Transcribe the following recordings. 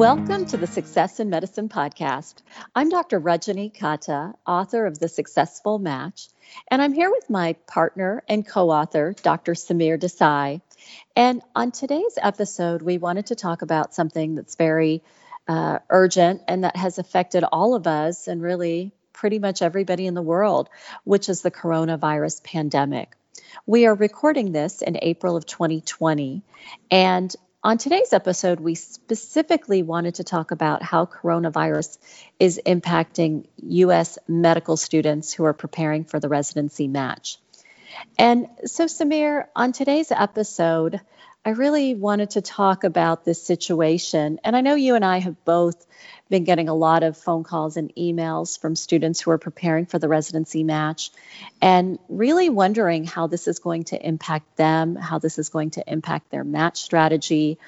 Welcome to the Success in Medicine podcast. I'm Dr. Rajani Katta, author of The Successful Match, and I'm here with my partner and co author, Dr. Samir Desai. And on today's episode, we wanted to talk about something that's very uh, urgent and that has affected all of us and really pretty much everybody in the world, which is the coronavirus pandemic. We are recording this in April of 2020, and on today's episode, we specifically wanted to talk about how coronavirus is impacting U.S. medical students who are preparing for the residency match. And so, Samir, on today's episode, I really wanted to talk about this situation. And I know you and I have both been getting a lot of phone calls and emails from students who are preparing for the residency match and really wondering how this is going to impact them, how this is going to impact their match strategy.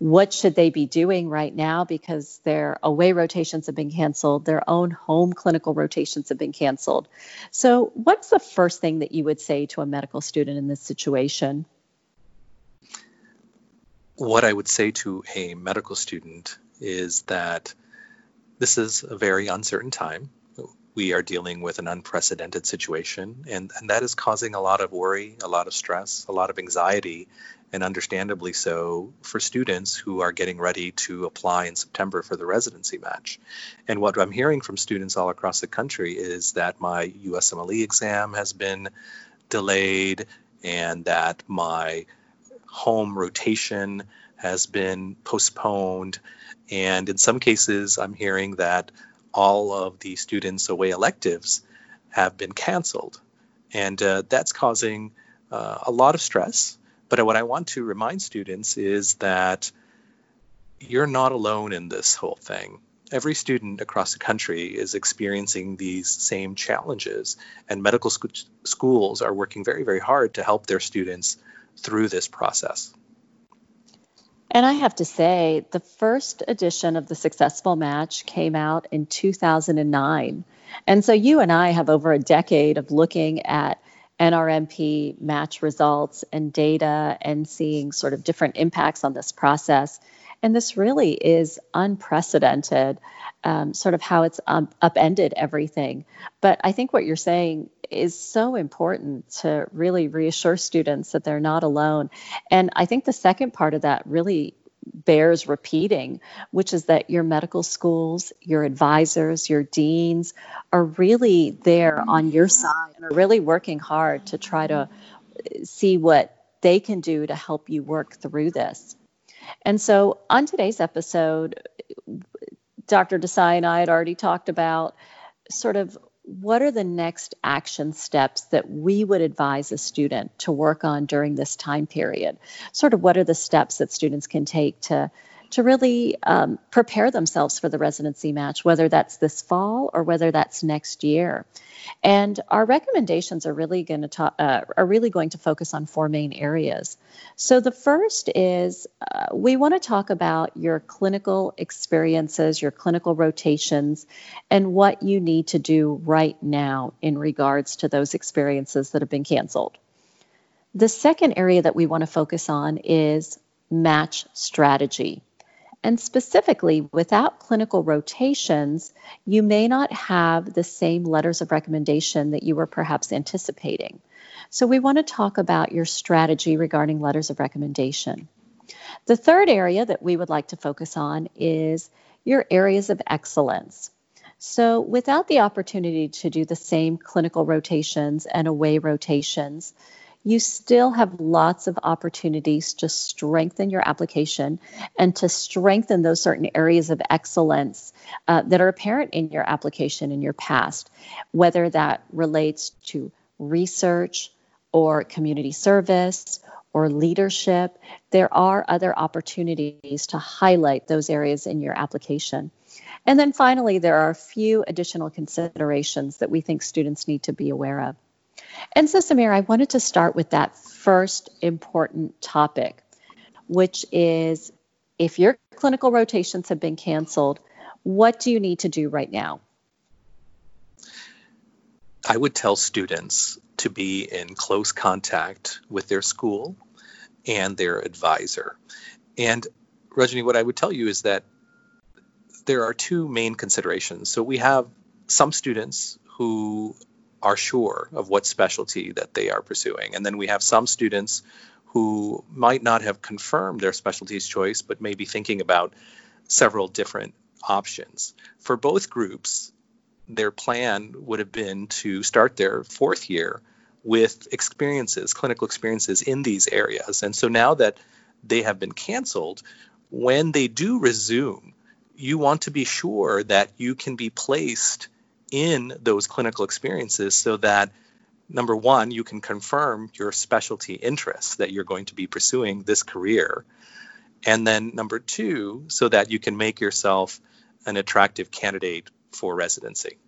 What should they be doing right now because their away rotations have been canceled, their own home clinical rotations have been canceled? So, what's the first thing that you would say to a medical student in this situation? What I would say to a medical student is that this is a very uncertain time. We are dealing with an unprecedented situation, and, and that is causing a lot of worry, a lot of stress, a lot of anxiety, and understandably so for students who are getting ready to apply in September for the residency match. And what I'm hearing from students all across the country is that my USMLE exam has been delayed and that my home rotation has been postponed and in some cases, I'm hearing that all of the students' away electives have been canceled. And uh, that's causing uh, a lot of stress. But what I want to remind students is that you're not alone in this whole thing. Every student across the country is experiencing these same challenges, and medical sc- schools are working very, very hard to help their students through this process. And I have to say, the first edition of The Successful Match came out in 2009. And so you and I have over a decade of looking at NRMP match results and data and seeing sort of different impacts on this process. And this really is unprecedented, um, sort of how it's um, upended everything. But I think what you're saying is so important to really reassure students that they're not alone. And I think the second part of that really bears repeating, which is that your medical schools, your advisors, your deans are really there on your side and are really working hard to try to see what they can do to help you work through this. And so on today's episode, Dr. Desai and I had already talked about sort of what are the next action steps that we would advise a student to work on during this time period? Sort of what are the steps that students can take to to really um, prepare themselves for the residency match, whether that's this fall or whether that's next year. And our recommendations are really going to talk, uh, are really going to focus on four main areas. So the first is uh, we want to talk about your clinical experiences, your clinical rotations, and what you need to do right now in regards to those experiences that have been canceled. The second area that we want to focus on is match strategy. And specifically, without clinical rotations, you may not have the same letters of recommendation that you were perhaps anticipating. So, we want to talk about your strategy regarding letters of recommendation. The third area that we would like to focus on is your areas of excellence. So, without the opportunity to do the same clinical rotations and away rotations, you still have lots of opportunities to strengthen your application and to strengthen those certain areas of excellence uh, that are apparent in your application in your past, whether that relates to research or community service or leadership. There are other opportunities to highlight those areas in your application. And then finally, there are a few additional considerations that we think students need to be aware of. And so, Samir, I wanted to start with that first important topic, which is if your clinical rotations have been canceled, what do you need to do right now? I would tell students to be in close contact with their school and their advisor. And Rajani, what I would tell you is that there are two main considerations. So we have some students who are sure of what specialty that they are pursuing, and then we have some students who might not have confirmed their specialties choice, but may be thinking about several different options. For both groups, their plan would have been to start their fourth year with experiences, clinical experiences in these areas. And so now that they have been canceled, when they do resume, you want to be sure that you can be placed in those clinical experiences so that number one, you can confirm your specialty interests that you're going to be pursuing this career. And then number two, so that you can make yourself an attractive candidate for residency.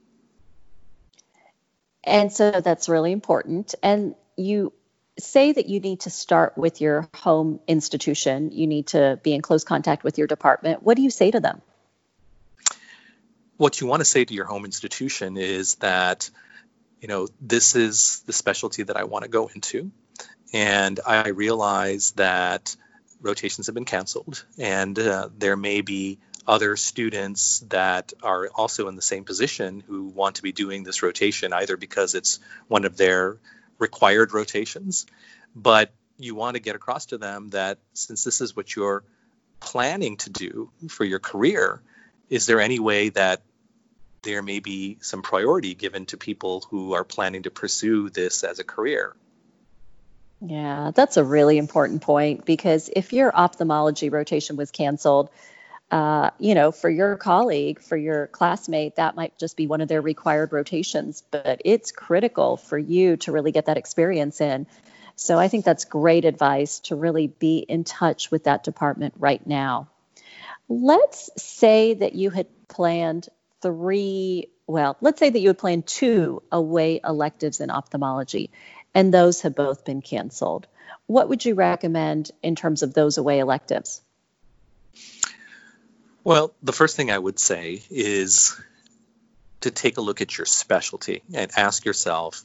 And so that's really important. And you say that you need to start with your home institution, you need to be in close contact with your department. What do you say to them? What you want to say to your home institution is that, you know, this is the specialty that I want to go into. And I realize that rotations have been canceled and uh, there may be other students that are also in the same position who want to be doing this rotation either because it's one of their required rotations but you want to get across to them that since this is what you're planning to do for your career is there any way that there may be some priority given to people who are planning to pursue this as a career yeah, that's a really important point because if your ophthalmology rotation was canceled, uh, you know, for your colleague, for your classmate, that might just be one of their required rotations, but it's critical for you to really get that experience in. So I think that's great advice to really be in touch with that department right now. Let's say that you had planned three, well, let's say that you had planned two away electives in ophthalmology, and those have both been canceled. What would you recommend in terms of those away electives? Well, the first thing I would say is to take a look at your specialty and ask yourself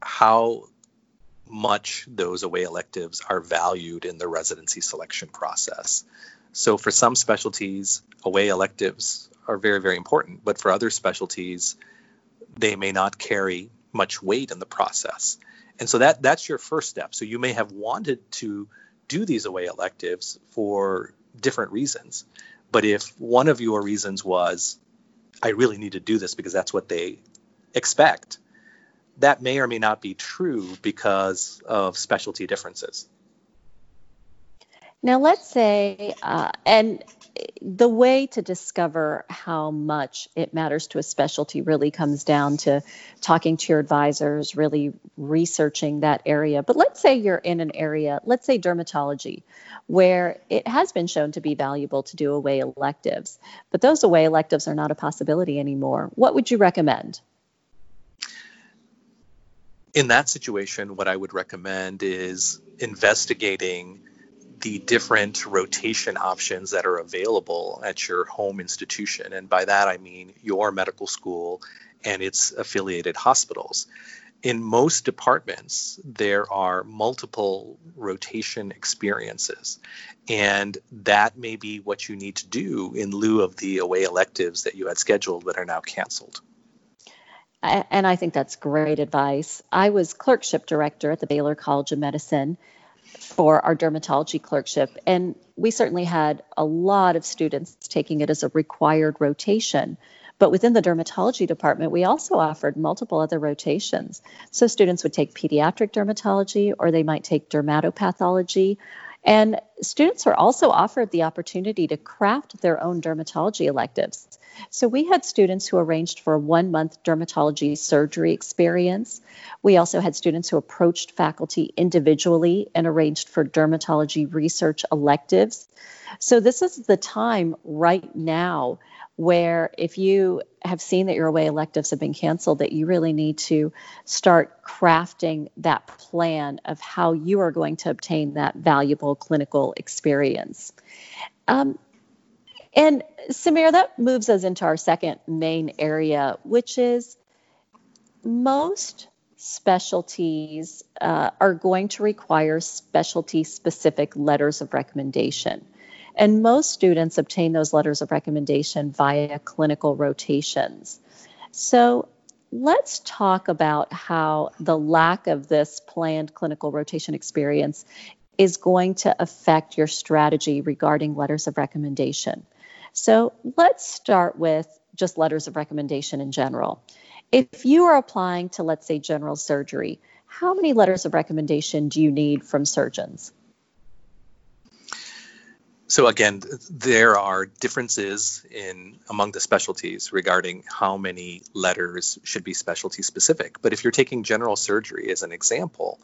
how much those away electives are valued in the residency selection process. So, for some specialties, away electives are very, very important, but for other specialties, they may not carry much weight in the process. And so that that's your first step. So you may have wanted to do these away electives for different reasons. But if one of your reasons was, I really need to do this because that's what they expect, that may or may not be true because of specialty differences. Now, let's say, uh, and the way to discover how much it matters to a specialty really comes down to talking to your advisors, really researching that area. But let's say you're in an area, let's say dermatology, where it has been shown to be valuable to do away electives, but those away electives are not a possibility anymore. What would you recommend? In that situation, what I would recommend is investigating the different rotation options that are available at your home institution. And by that, I mean your medical school and its affiliated hospitals. In most departments, there are multiple rotation experiences, and that may be what you need to do in lieu of the away electives that you had scheduled but are now canceled. And I think that's great advice. I was clerkship director at the Baylor College of Medicine for our dermatology clerkship. And we certainly had a lot of students taking it as a required rotation. But within the dermatology department, we also offered multiple other rotations. So students would take pediatric dermatology or they might take dermatopathology and students are also offered the opportunity to craft their own dermatology electives. So we had students who arranged for a one month dermatology surgery experience. We also had students who approached faculty individually and arranged for dermatology research electives. So this is the time right now where if you have seen that your away electives have been canceled, that you really need to start crafting that plan of how you are going to obtain that valuable clinical experience. Um, and Samir, that moves us into our second main area, which is most specialties uh, are going to require specialty specific letters of recommendation. And most students obtain those letters of recommendation via clinical rotations. So let's talk about how the lack of this planned clinical rotation experience is going to affect your strategy regarding letters of recommendation. So let's start with just letters of recommendation in general. If you are applying to, let's say, general surgery, how many letters of recommendation do you need from surgeons? So again, there are differences in among the specialties regarding how many letters should be specialty specific. But if you're taking general surgery as an example,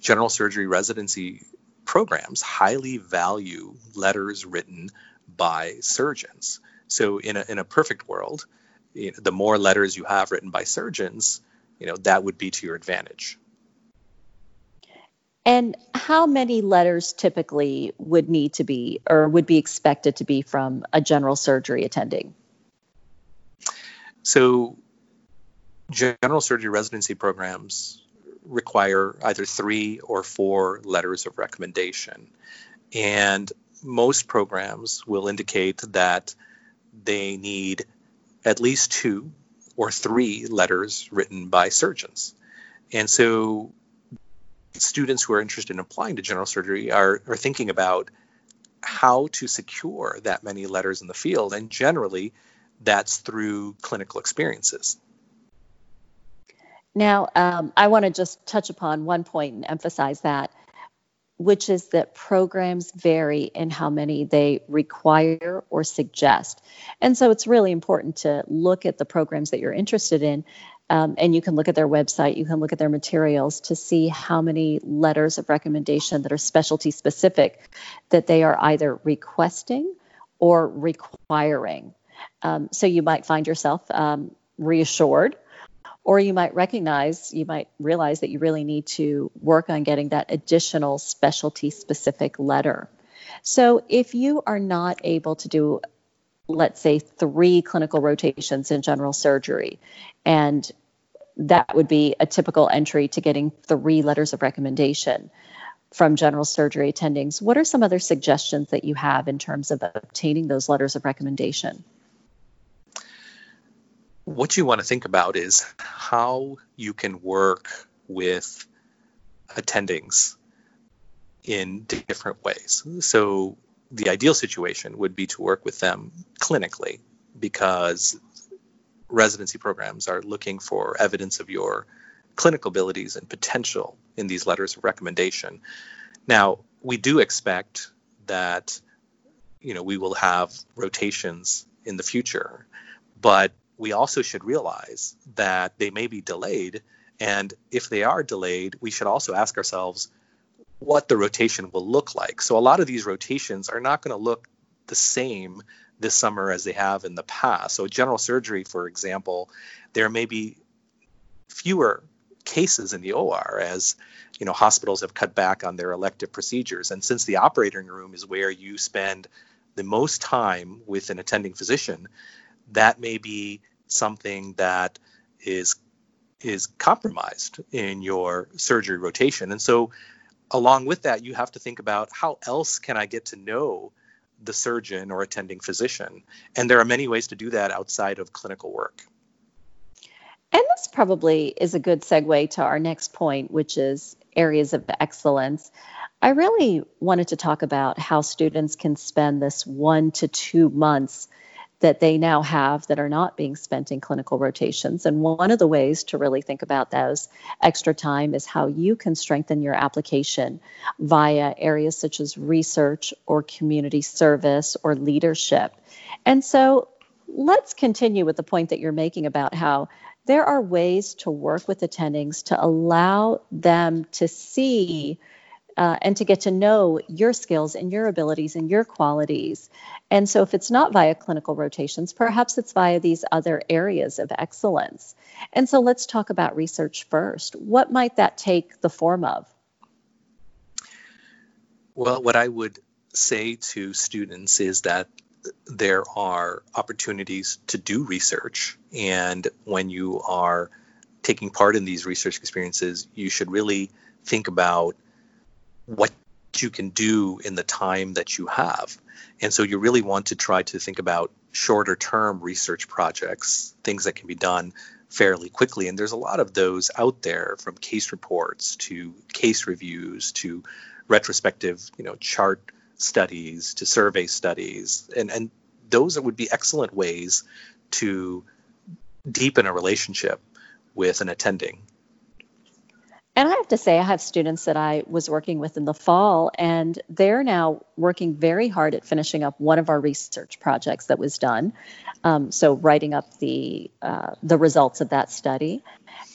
general surgery residency programs highly value letters written by surgeons. So in a, in a perfect world, you know, the more letters you have written by surgeons, you know, that would be to your advantage. And how many letters typically would need to be or would be expected to be from a general surgery attending? So, general surgery residency programs require either three or four letters of recommendation. And most programs will indicate that they need at least two or three letters written by surgeons. And so students who are interested in applying to general surgery are, are thinking about how to secure that many letters in the field. And generally, that's through clinical experiences. Now, um, I want to just touch upon one point and emphasize that, which is that programs vary in how many they require or suggest. And so it's really important to look at the programs that you're interested in um, and you can look at their website, you can look at their materials to see how many letters of recommendation that are specialty specific that they are either requesting or requiring. Um, so you might find yourself um, reassured, or you might recognize, you might realize that you really need to work on getting that additional specialty specific letter. So if you are not able to do let's say three clinical rotations in general surgery and that would be a typical entry to getting three letters of recommendation from general surgery attendings. What are some other suggestions that you have in terms of obtaining those letters of recommendation? What you want to think about is how you can work with attendings in different ways. So, the ideal situation would be to work with them clinically because residency programs are looking for evidence of your clinical abilities and potential in these letters of recommendation. Now, we do expect that you know we will have rotations in the future, but we also should realize that they may be delayed and if they are delayed, we should also ask ourselves what the rotation will look like. So a lot of these rotations are not going to look the same this summer as they have in the past. So, general surgery, for example, there may be fewer cases in the OR as you know hospitals have cut back on their elective procedures and since the operating room is where you spend the most time with an attending physician that may be something that is is compromised in your surgery rotation and so along with that you have to think about how else can I get to know the surgeon or attending physician. And there are many ways to do that outside of clinical work. And this probably is a good segue to our next point, which is areas of excellence. I really wanted to talk about how students can spend this one to two months that they now have that are not being spent in clinical rotations. And one of the ways to really think about those extra time is how you can strengthen your application via areas such as research or community service or leadership. And so let's continue with the point that you're making about how there are ways to work with attendings to allow them to see uh, and to get to know your skills and your abilities and your qualities. And so, if it's not via clinical rotations, perhaps it's via these other areas of excellence. And so, let's talk about research first. What might that take the form of? Well, what I would say to students is that there are opportunities to do research. And when you are taking part in these research experiences, you should really think about what you can do in the time that you have. And so you really want to try to think about shorter term research projects, things that can be done fairly quickly. And there's a lot of those out there from case reports to case reviews to retrospective, you know, chart studies to survey studies. And, and those would be excellent ways to deepen a relationship with an attending. And I have to say, I have students that I was working with in the fall, and they're now working very hard at finishing up one of our research projects that was done. Um, so, writing up the uh, the results of that study.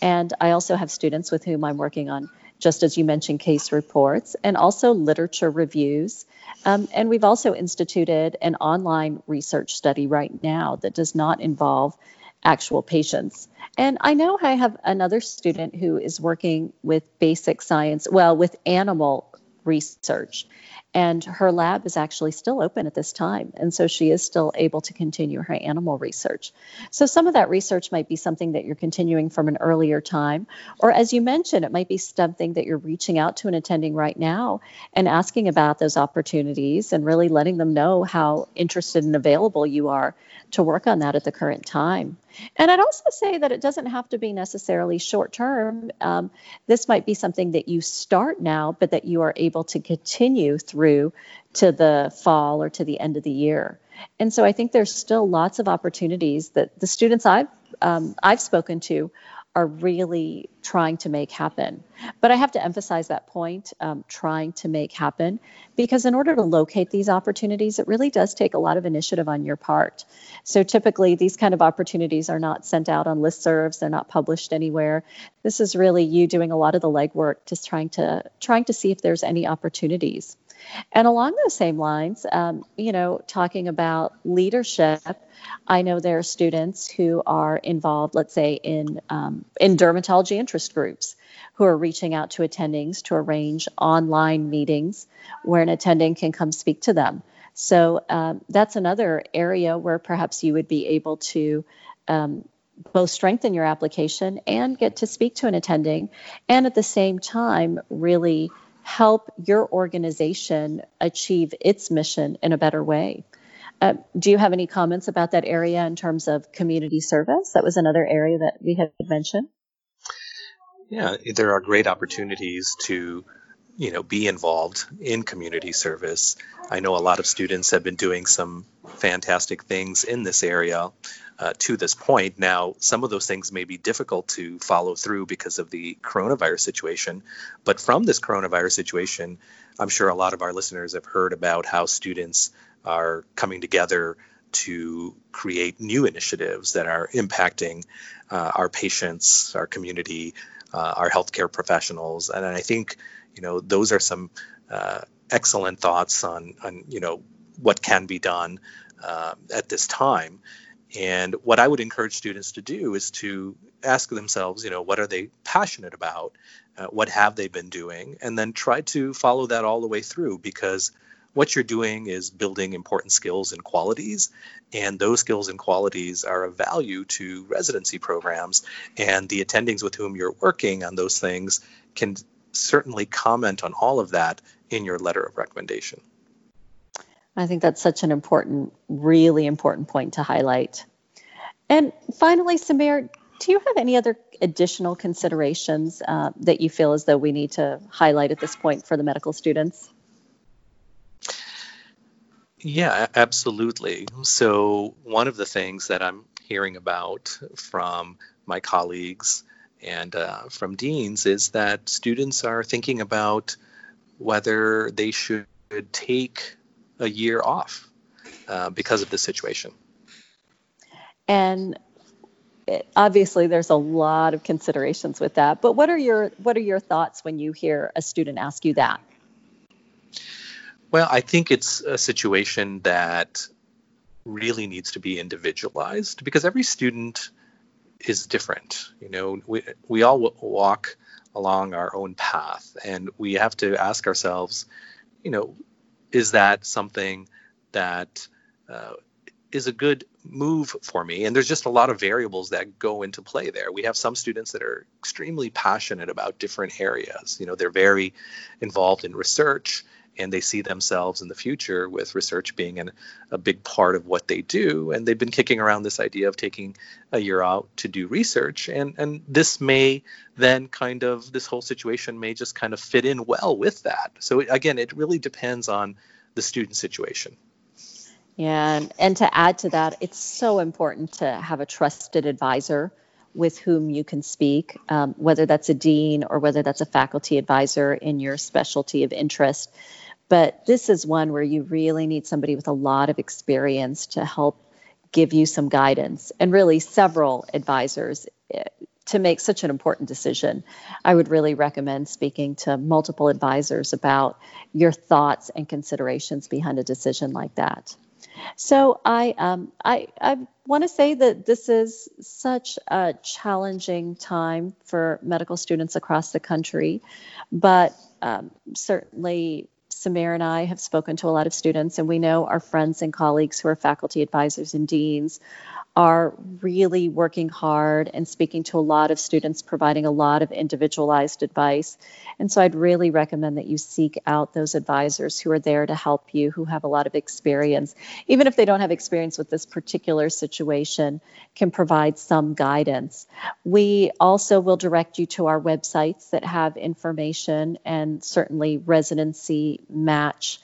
And I also have students with whom I'm working on, just as you mentioned, case reports and also literature reviews. Um, and we've also instituted an online research study right now that does not involve actual patients. And I know I have another student who is working with basic science, well, with animal research. And her lab is actually still open at this time. And so she is still able to continue her animal research. So some of that research might be something that you're continuing from an earlier time. Or as you mentioned, it might be something that you're reaching out to an attending right now and asking about those opportunities and really letting them know how interested and available you are to work on that at the current time. And I'd also say that it doesn't have to be necessarily short term. Um, this might be something that you start now, but that you are able to continue through to the fall or to the end of the year. And so I think there's still lots of opportunities that the students I've um, I've spoken to are really trying to make happen. But I have to emphasize that point um, trying to make happen because in order to locate these opportunities, it really does take a lot of initiative on your part. So typically, these kind of opportunities are not sent out on listservs, they're not published anywhere. This is really you doing a lot of the legwork, just trying to trying to see if there's any opportunities. And along those same lines, um, you know, talking about leadership, I know there are students who are involved, let's say, in um, in dermatology interest groups, who are reaching out to attendings to arrange online meetings where an attending can come speak to them. So um, that's another area where perhaps you would be able to um, both strengthen your application and get to speak to an attending, and at the same time, really help your organization achieve its mission in a better way. Uh, do you have any comments about that area in terms of community service? That was another area that we had mentioned. Yeah, there are great opportunities to, you know, be involved in community service. I know a lot of students have been doing some fantastic things in this area uh, to this point. Now, some of those things may be difficult to follow through because of the coronavirus situation. But from this coronavirus situation, I'm sure a lot of our listeners have heard about how students are coming together to create new initiatives that are impacting uh, our patients, our community, uh, our healthcare professionals. And I think, you know, those are some uh, excellent thoughts on, on, you know, what can be done uh, at this time. And what I would encourage students to do is to ask themselves, you know, what are they passionate about? Uh, what have they been doing? And then try to follow that all the way through because what you're doing is building important skills and qualities. And those skills and qualities are of value to residency programs. And the attendings with whom you're working on those things can certainly comment on all of that in your letter of recommendation. I think that's such an important, really important point to highlight. And finally, Samir, do you have any other additional considerations uh, that you feel as though we need to highlight at this point for the medical students? Yeah, absolutely. So, one of the things that I'm hearing about from my colleagues and uh, from deans is that students are thinking about whether they should take a year off uh, because of the situation. And it, obviously, there's a lot of considerations with that. But what are your what are your thoughts when you hear a student ask you that? Well, I think it's a situation that really needs to be individualized because every student is different. You know, we we all w- walk along our own path, and we have to ask ourselves, you know, is that something that uh, is a good move for me? And there's just a lot of variables that go into play there. We have some students that are extremely passionate about different areas. You know, they're very involved in research and they see themselves in the future with research being an, a big part of what they do. And they've been kicking around this idea of taking a year out to do research. And, and this may then kind of, this whole situation may just kind of fit in well with that. So, again, it really depends on the student situation. Yeah, and, and to add to that, it's so important to have a trusted advisor with whom you can speak, um, whether that's a dean or whether that's a faculty advisor in your specialty of interest. But this is one where you really need somebody with a lot of experience to help give you some guidance, and really several advisors eh, to make such an important decision. I would really recommend speaking to multiple advisors about your thoughts and considerations behind a decision like that. So I um, I, I want to say that this is such a challenging time for medical students across the country, but um, certainly Samir and I have spoken to a lot of students, and we know our friends and colleagues who are faculty advisors and deans are really working hard and speaking to a lot of students, providing a lot of individualized advice. And so I'd really recommend that you seek out those advisors who are there to help you, who have a lot of experience, even if they don't have experience with this particular situation, can provide some guidance. We also will direct you to our websites that have information and certainly residency match.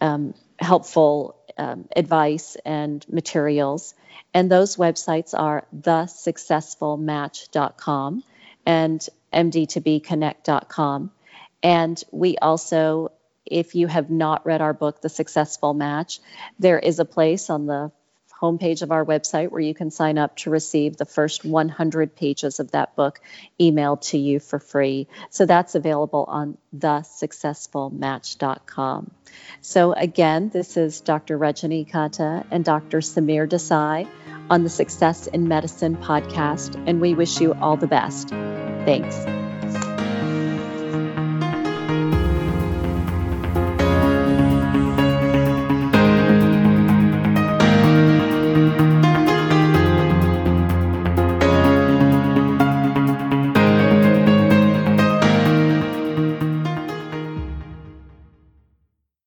Um, helpful um, advice and materials. And those websites are thesuccessfulmatch.com and md2bconnect.com. And we also, if you have not read our book, The Successful Match, there is a place on the homepage of our website where you can sign up to receive the first 100 pages of that book emailed to you for free. So that's available on thesuccessfulmatch.com. So again, this is Dr. Rajani Katta and Dr. Samir Desai on the Success in Medicine podcast, and we wish you all the best. Thanks.